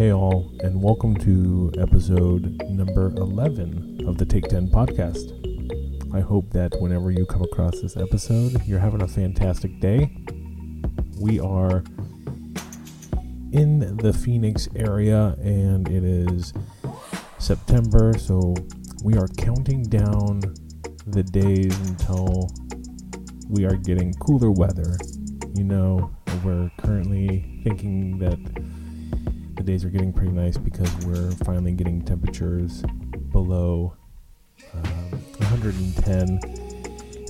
Hey, all, and welcome to episode number 11 of the Take 10 podcast. I hope that whenever you come across this episode, you're having a fantastic day. We are in the Phoenix area, and it is September, so we are counting down the days until we are getting cooler weather. You know, we're currently thinking that the days are getting pretty nice because we're finally getting temperatures below um, 110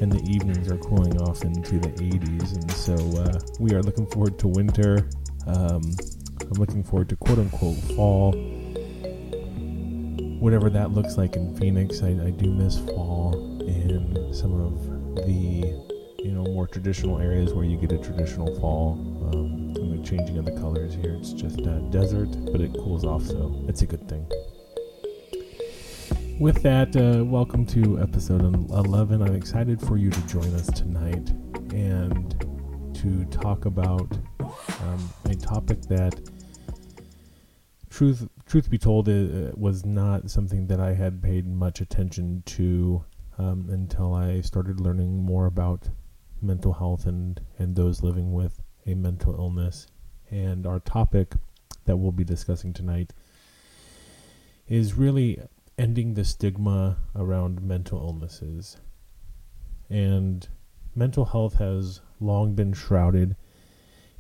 and the evenings are cooling off into the 80s and so uh, we are looking forward to winter. Um, i'm looking forward to quote unquote fall. Whatever that looks like in phoenix i, I do miss fall in some of the you know more traditional areas where you get a traditional fall um, changing of the colors here. It's just uh, desert but it cools off so it's a good thing. With that uh, welcome to episode 11 i'm excited for you to join us tonight and to talk about um, a topic that truth truth be told it was not something that i had paid much attention to um, until i started learning more about mental health and, and those living with a mental illness. And our topic that we'll be discussing tonight is really ending the stigma around mental illnesses. And mental health has long been shrouded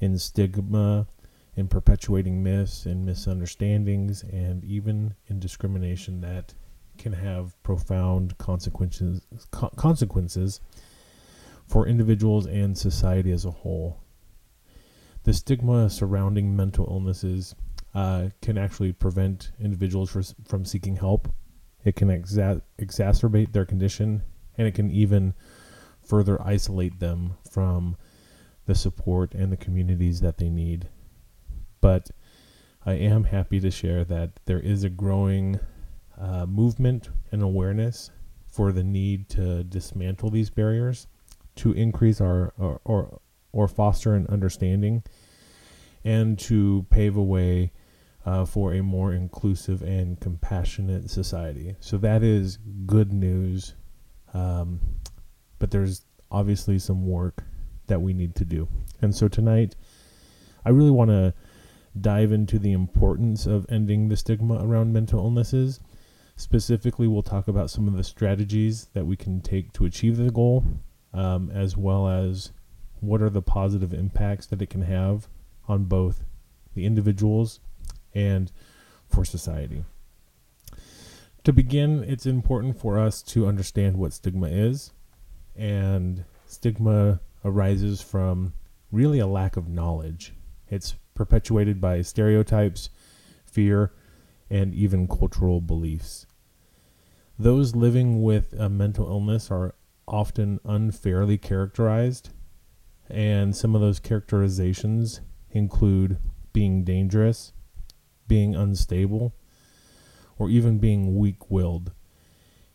in stigma, in perpetuating myths and misunderstandings, and even in discrimination that can have profound consequences co- consequences for individuals and society as a whole. The stigma surrounding mental illnesses uh, can actually prevent individuals for, from seeking help. It can exa- exacerbate their condition, and it can even further isolate them from the support and the communities that they need. But I am happy to share that there is a growing uh, movement and awareness for the need to dismantle these barriers to increase our or, or or foster an understanding and to pave a way uh, for a more inclusive and compassionate society. So that is good news, um, but there's obviously some work that we need to do. And so tonight, I really want to dive into the importance of ending the stigma around mental illnesses. Specifically, we'll talk about some of the strategies that we can take to achieve the goal um, as well as what are the positive impacts that it can have on both the individuals and for society. To begin, it's important for us to understand what stigma is, and stigma arises from really a lack of knowledge. It's perpetuated by stereotypes, fear, and even cultural beliefs. Those living with a mental illness are often unfairly characterized, and some of those characterizations include being dangerous, being unstable, or even being weak willed.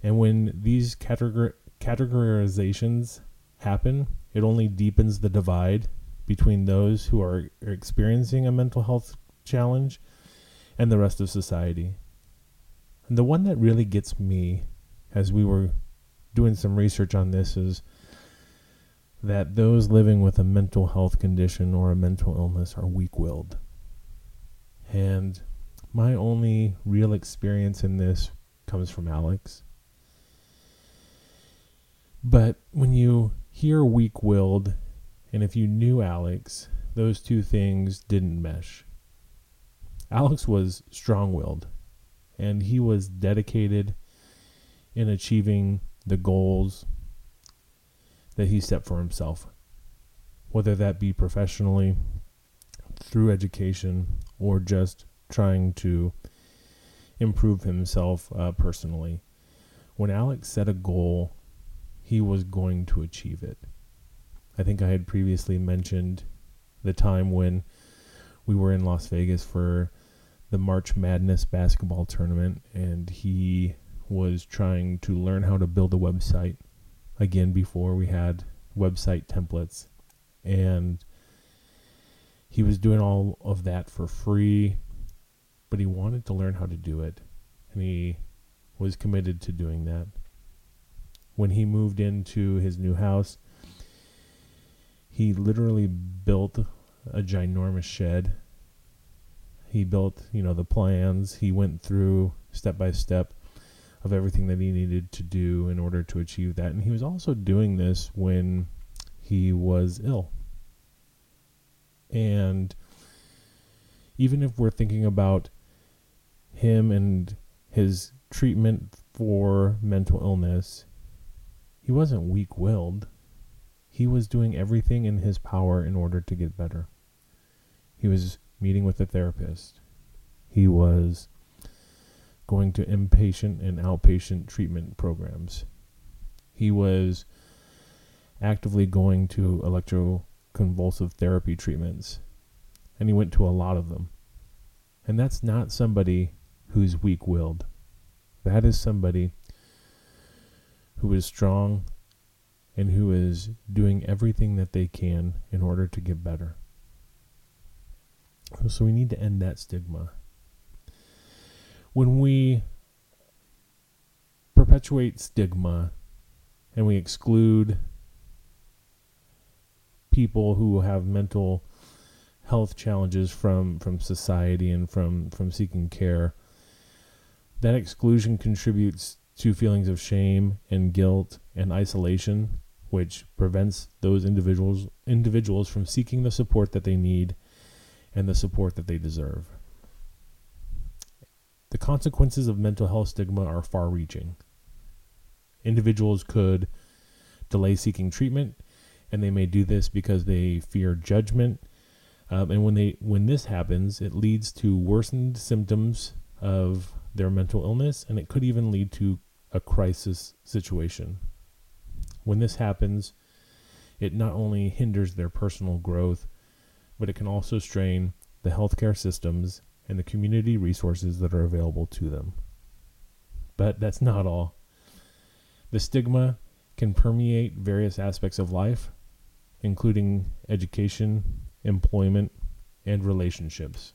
And when these categor- categorizations happen, it only deepens the divide between those who are experiencing a mental health challenge and the rest of society. And the one that really gets me as we were doing some research on this is that those living with a mental health condition or a mental illness are weak willed. And my only real experience in this comes from Alex. But when you hear weak willed, and if you knew Alex, those two things didn't mesh. Alex was strong willed, and he was dedicated in achieving the goals that he set for himself, whether that be professionally, through education, or just trying to improve himself uh, personally. When Alex set a goal, he was going to achieve it. I think I had previously mentioned the time when we were in Las Vegas for the March Madness basketball tournament, and he was trying to learn how to build a website again before we had website templates and he was doing all of that for free but he wanted to learn how to do it, and he was committed to doing that. When he moved into his new house, he literally built a ginormous shed. He built, you know, the plans. He went through step by step of everything that he needed to do in order to achieve that. And he was also doing this when he was ill. And even if we're thinking about him and his treatment for mental illness, he wasn't weak willed. He was doing everything in his power in order to get better. He was meeting with a therapist. He was going to inpatient and outpatient treatment programs. He was actively going to electroconvulsive therapy treatments, and he went to a lot of them. And that's not somebody who's weak willed. That is somebody who is strong and who is doing everything that they can in order to get better. So we need to end that stigma. When we perpetuate stigma and we exclude people who have mental health challenges from, from society and from, from seeking care, that exclusion contributes to feelings of shame and guilt and isolation, which prevents those individuals individuals from seeking the support that they need and the support that they deserve. The consequences of mental health stigma are far reaching. Individuals could delay seeking treatment, and they may do this because they fear judgment. Um, and when they when this happens, it leads to worsened symptoms of their mental illness, and it could even lead to a crisis situation. When this happens, it not only hinders their personal growth, but it can also strain the healthcare systems and the community resources that are available to them. But that's not all. The stigma can permeate various aspects of life, including education, employment, and relationships.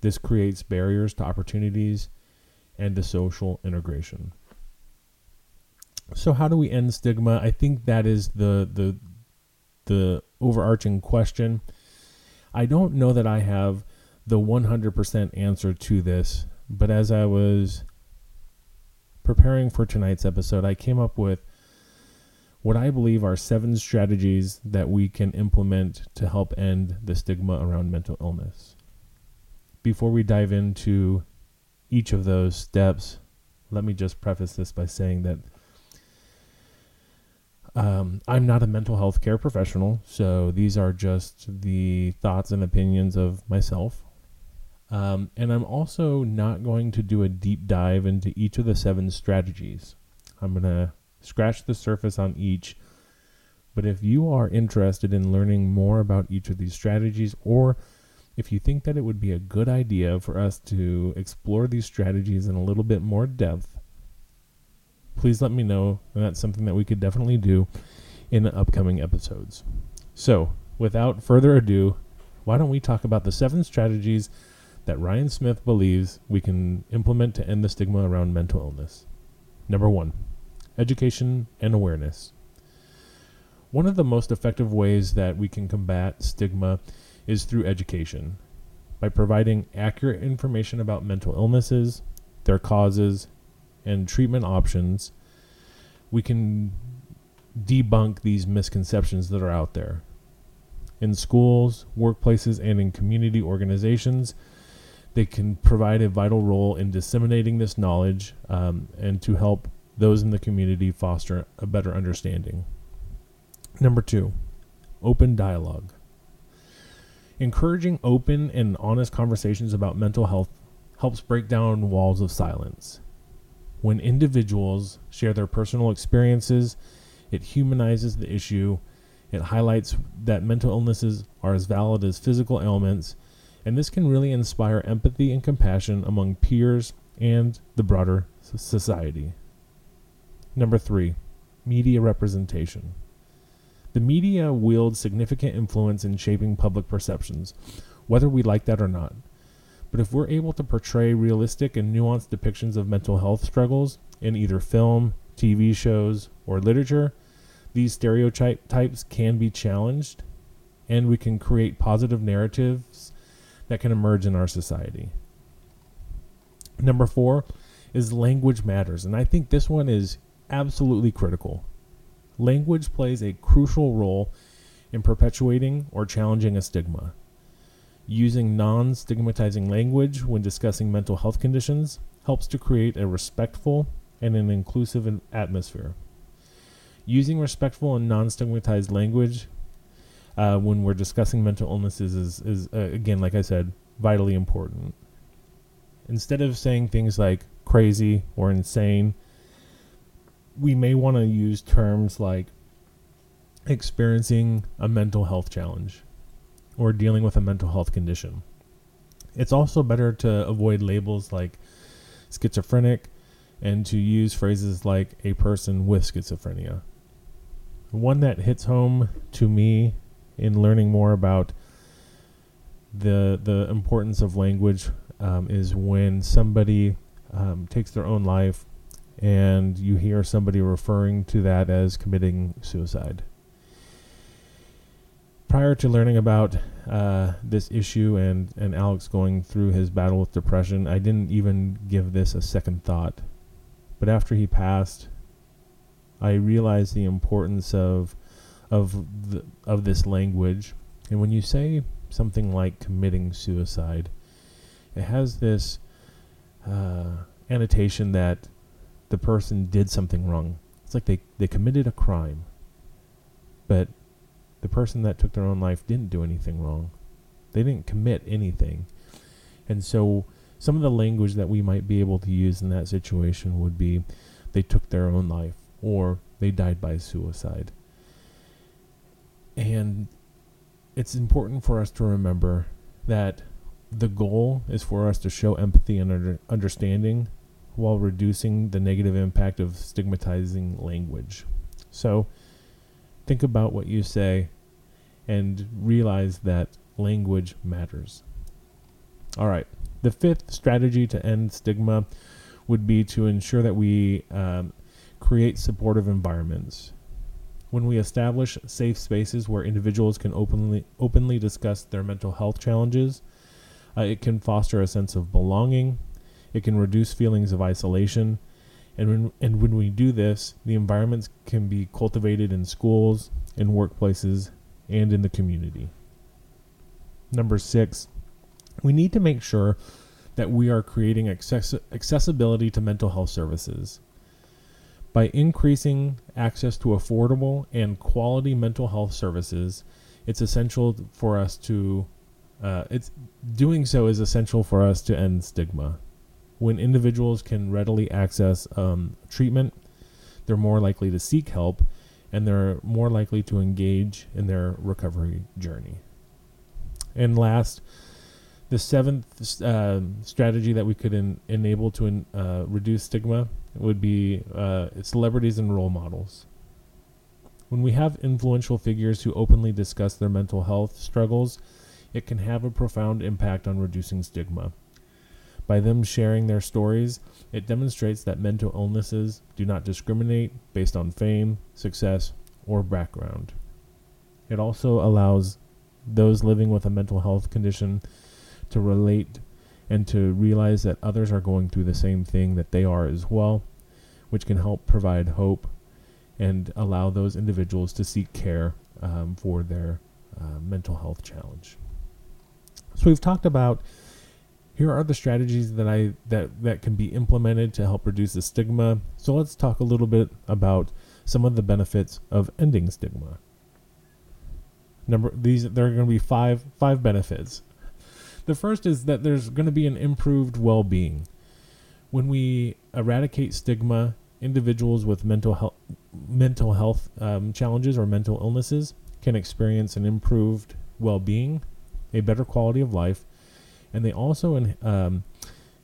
This creates barriers to opportunities and to social integration. So how do we end stigma? I think that is the the the overarching question. I don't know that I have the 100% answer to this, but as I was preparing for tonight's episode, I came up with what I believe are seven strategies that we can implement to help end the stigma around mental illness. Before we dive into each of those steps, let me just preface this by saying that um, I'm not a mental health care professional, so these are just the thoughts and opinions of myself. Um, and I'm also not going to do a deep dive into each of the seven strategies. I'm going to scratch the surface on each. But if you are interested in learning more about each of these strategies, or if you think that it would be a good idea for us to explore these strategies in a little bit more depth, please let me know. And that's something that we could definitely do in the upcoming episodes. So, without further ado, why don't we talk about the seven strategies that Ryan Smith believes we can implement to end the stigma around mental illness? Number one, education and awareness. One of the most effective ways that we can combat stigma is through education. By providing accurate information about mental illnesses, their causes, and treatment options, we can debunk these misconceptions that are out there. In schools, workplaces, and in community organizations, they can provide a vital role in disseminating this knowledge um, and to help those in the community foster a better understanding. Number two, open dialogue. Encouraging open and honest conversations about mental health helps break down walls of silence. When individuals share their personal experiences, it humanizes the issue. It highlights that mental illnesses are as valid as physical ailments, and this can really inspire empathy and compassion among peers and the broader society. Number three, media representation. The media wields significant influence in shaping public perceptions, whether we like that or not. But if we're able to portray realistic and nuanced depictions of mental health struggles in either film, TV shows, or literature, these stereotypes can be challenged and we can create positive narratives that can emerge in our society. Number four is language matters. And I think this one is absolutely critical. Language plays a crucial role in perpetuating or challenging a stigma. Using non stigmatizing language when discussing mental health conditions helps to create a respectful and an inclusive atmosphere. Using respectful and non stigmatized language uh, when we're discussing mental illnesses is, is uh, again, like I said, vitally important. Instead of saying things like crazy or insane, we may want to use terms like experiencing a mental health challenge or dealing with a mental health condition. It's also better to avoid labels like schizophrenic and to use phrases like a person with schizophrenia. One that hits home to me in learning more about the the importance of language um, is when somebody um, takes their own life and you hear somebody referring to that as committing suicide. Prior to learning about uh, this issue and, and Alex going through his battle with depression, I didn't even give this a second thought. But after he passed, I realized the importance of of the, of this language. And when you say something like committing suicide, it has this uh, annotation that the person did something wrong. It's like they, they committed a crime, but the person that took their own life didn't do anything wrong. They didn't commit anything. And so some of the language that we might be able to use in that situation would be they took their own life or they died by suicide. And it's important for us to remember that the goal is for us to show empathy and under understanding while reducing the negative impact of stigmatizing language. So think about what you say and realize that language matters. All right. The fifth strategy to end stigma would be to ensure that we um, create supportive environments when we establish safe spaces where individuals can openly openly discuss their mental health challenges, uh, it can foster a sense of belonging. It can reduce feelings of isolation, and when and when we do this, the environments can be cultivated in schools, in workplaces, and in the community. Number six, we need to make sure that we are creating access- accessibility to mental health services. By increasing access to affordable and quality mental health services, it's essential for us to uh, it's doing so is essential for us to end stigma. When individuals can readily access um, treatment, they're more likely to seek help and they're more likely to engage in their recovery journey. And last, the seventh uh, strategy that we could en- enable to uh, reduce stigma would be uh, celebrities and role models. When we have influential figures who openly discuss their mental health struggles, it can have a profound impact on reducing stigma. By them sharing their stories, it demonstrates that mental illnesses do not discriminate based on fame, success, or background. It also allows those living with a mental health condition to relate and to realize that others are going through the same thing that they are as well, which can help provide hope and allow those individuals to seek care um, for their uh, mental health challenge. So we've talked about here are the strategies that I that that can be implemented to help reduce the stigma. So let's talk a little bit about some of the benefits of ending stigma. Number these there are going to be five five benefits the first is that there's going to be an improved well being. When we eradicate stigma, individuals with mental health, mental health um, challenges or mental illnesses can experience an improved well being, a better quality of life, and they also in, um,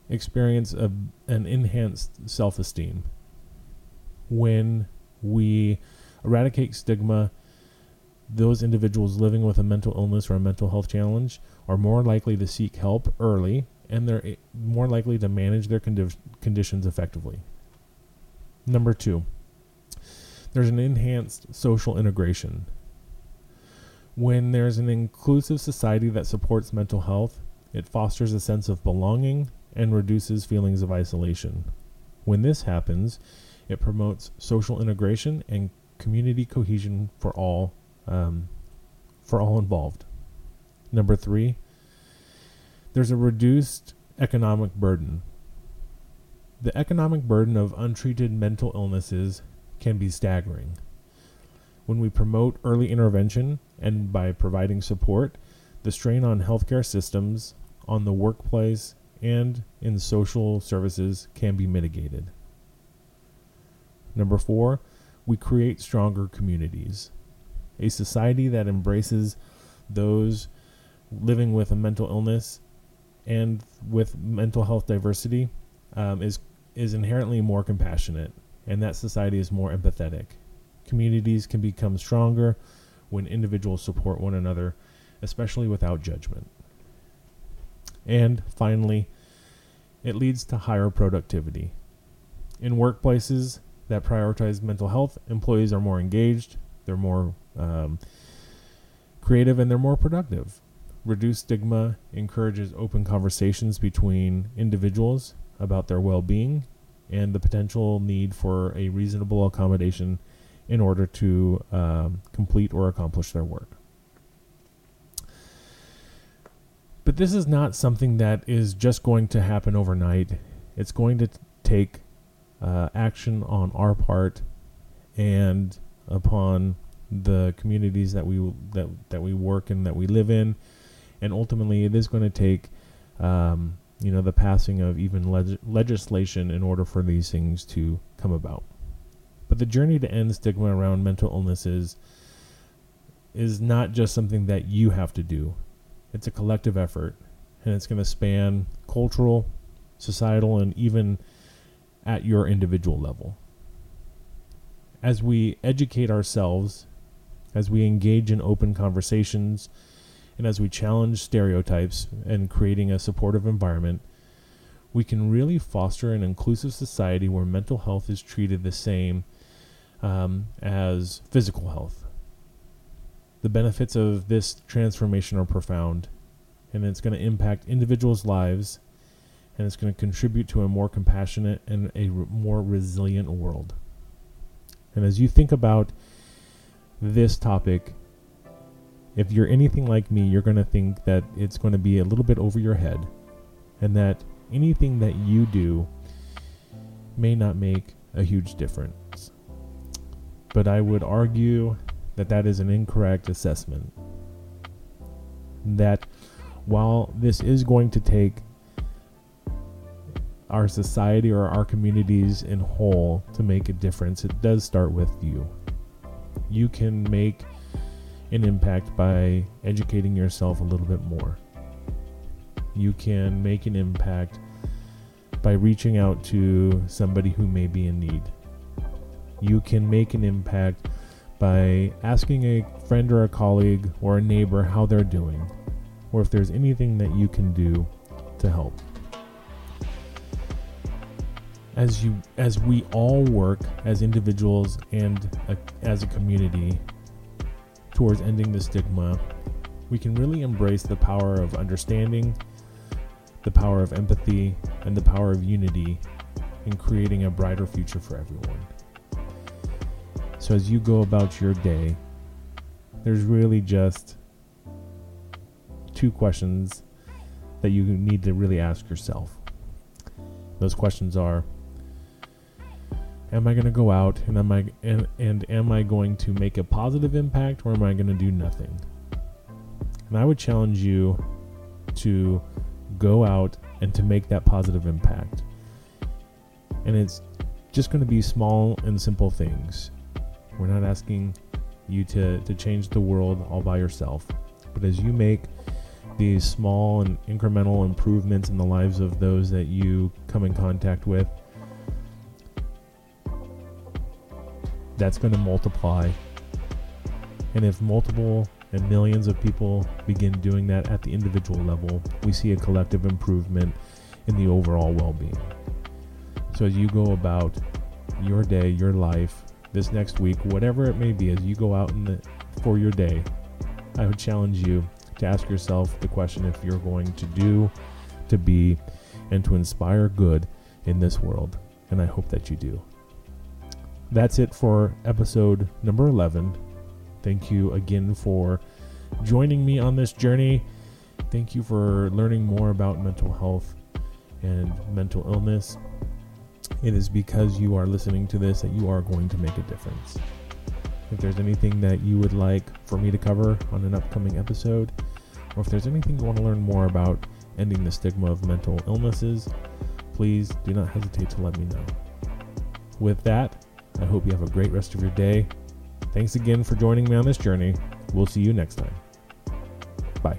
experience a, an enhanced self esteem. When we eradicate stigma, those individuals living with a mental illness or a mental health challenge are more likely to seek help early and they're more likely to manage their condi- conditions effectively. Number two, there's an enhanced social integration. When there's an inclusive society that supports mental health, it fosters a sense of belonging and reduces feelings of isolation. When this happens, it promotes social integration and community cohesion for all um, for all involved. Number three, there's a reduced economic burden. The economic burden of untreated mental illnesses can be staggering. When we promote early intervention and by providing support, the strain on healthcare systems, on the workplace, and in social services can be mitigated. Number four, we create stronger communities. A society that embraces those living with a mental illness and with mental health diversity um, is is inherently more compassionate, and that society is more empathetic. Communities can become stronger when individuals support one another, especially without judgment. And finally, it leads to higher productivity. In workplaces that prioritize mental health, employees are more engaged, they're more um, creative, and they're more productive. Reduced stigma encourages open conversations between individuals about their well being and the potential need for a reasonable accommodation in order to um, complete or accomplish their work. But this is not something that is just going to happen overnight. It's going to t- take uh, action on our part and upon the communities that we that that we work and that we live in, and ultimately it is going to take um, you know the passing of even leg- legislation in order for these things to come about. But the journey to end stigma around mental illnesses is not just something that you have to do. It's a collective effort, and it's going to span cultural, societal, and even at your individual level. As we educate ourselves, as we engage in open conversations, and as we challenge stereotypes and creating a supportive environment, we can really foster an inclusive society where mental health is treated the same um, as physical health. The benefits of this transformation are profound, and it's going to impact individuals' lives, and it's going to contribute to a more compassionate and a re- more resilient world. And as you think about this topic, if you're anything like me, you're going to think that it's going to be a little bit over your head, and that anything that you do may not make a huge difference. But I would argue that that is an incorrect assessment. That while this is going to take our society or our communities in whole to make a difference, it does start with you. You can make an impact by educating yourself a little bit more. You can make an impact by reaching out to somebody who may be in need. You can make an impact by asking a friend or a colleague or a neighbor how they're doing, or if there's anything that you can do to help. As you as we all work as individuals and a, as a community towards ending the stigma, we can really embrace the power of understanding, the power of empathy, and the power of unity in creating a brighter future for everyone. So as you go about your day, there's really just two questions that you need to really ask yourself. Those questions are am I going to go out and am I and, and am I going to make a positive impact or am I going to do nothing? And I would challenge you to go out and to make that positive impact. And it's just going to be small and simple things. We're not asking you to, to change the world all by yourself. But as you make these small and incremental improvements in the lives of those that you come in contact with, that's going to multiply. And if multiple and millions of people begin doing that at the individual level, we see a collective improvement in the overall well being. So, as you go about your day, your life, this next week, whatever it may be, as you go out in the, for your day, I would challenge you to ask yourself the question if you're going to do, to be, and to inspire good in this world. And I hope that you do. That's it for episode number 11. Thank you again for joining me on this journey. Thank you for learning more about mental health and mental illness. It is because you are listening to this that you are going to make a difference. If there's anything that you would like for me to cover on an upcoming episode, or if there's anything you want to learn more about ending the stigma of mental illnesses, please do not hesitate to let me know. With that, I hope you have a great rest of your day. Thanks again for joining me on this journey. We'll see you next time. Bye.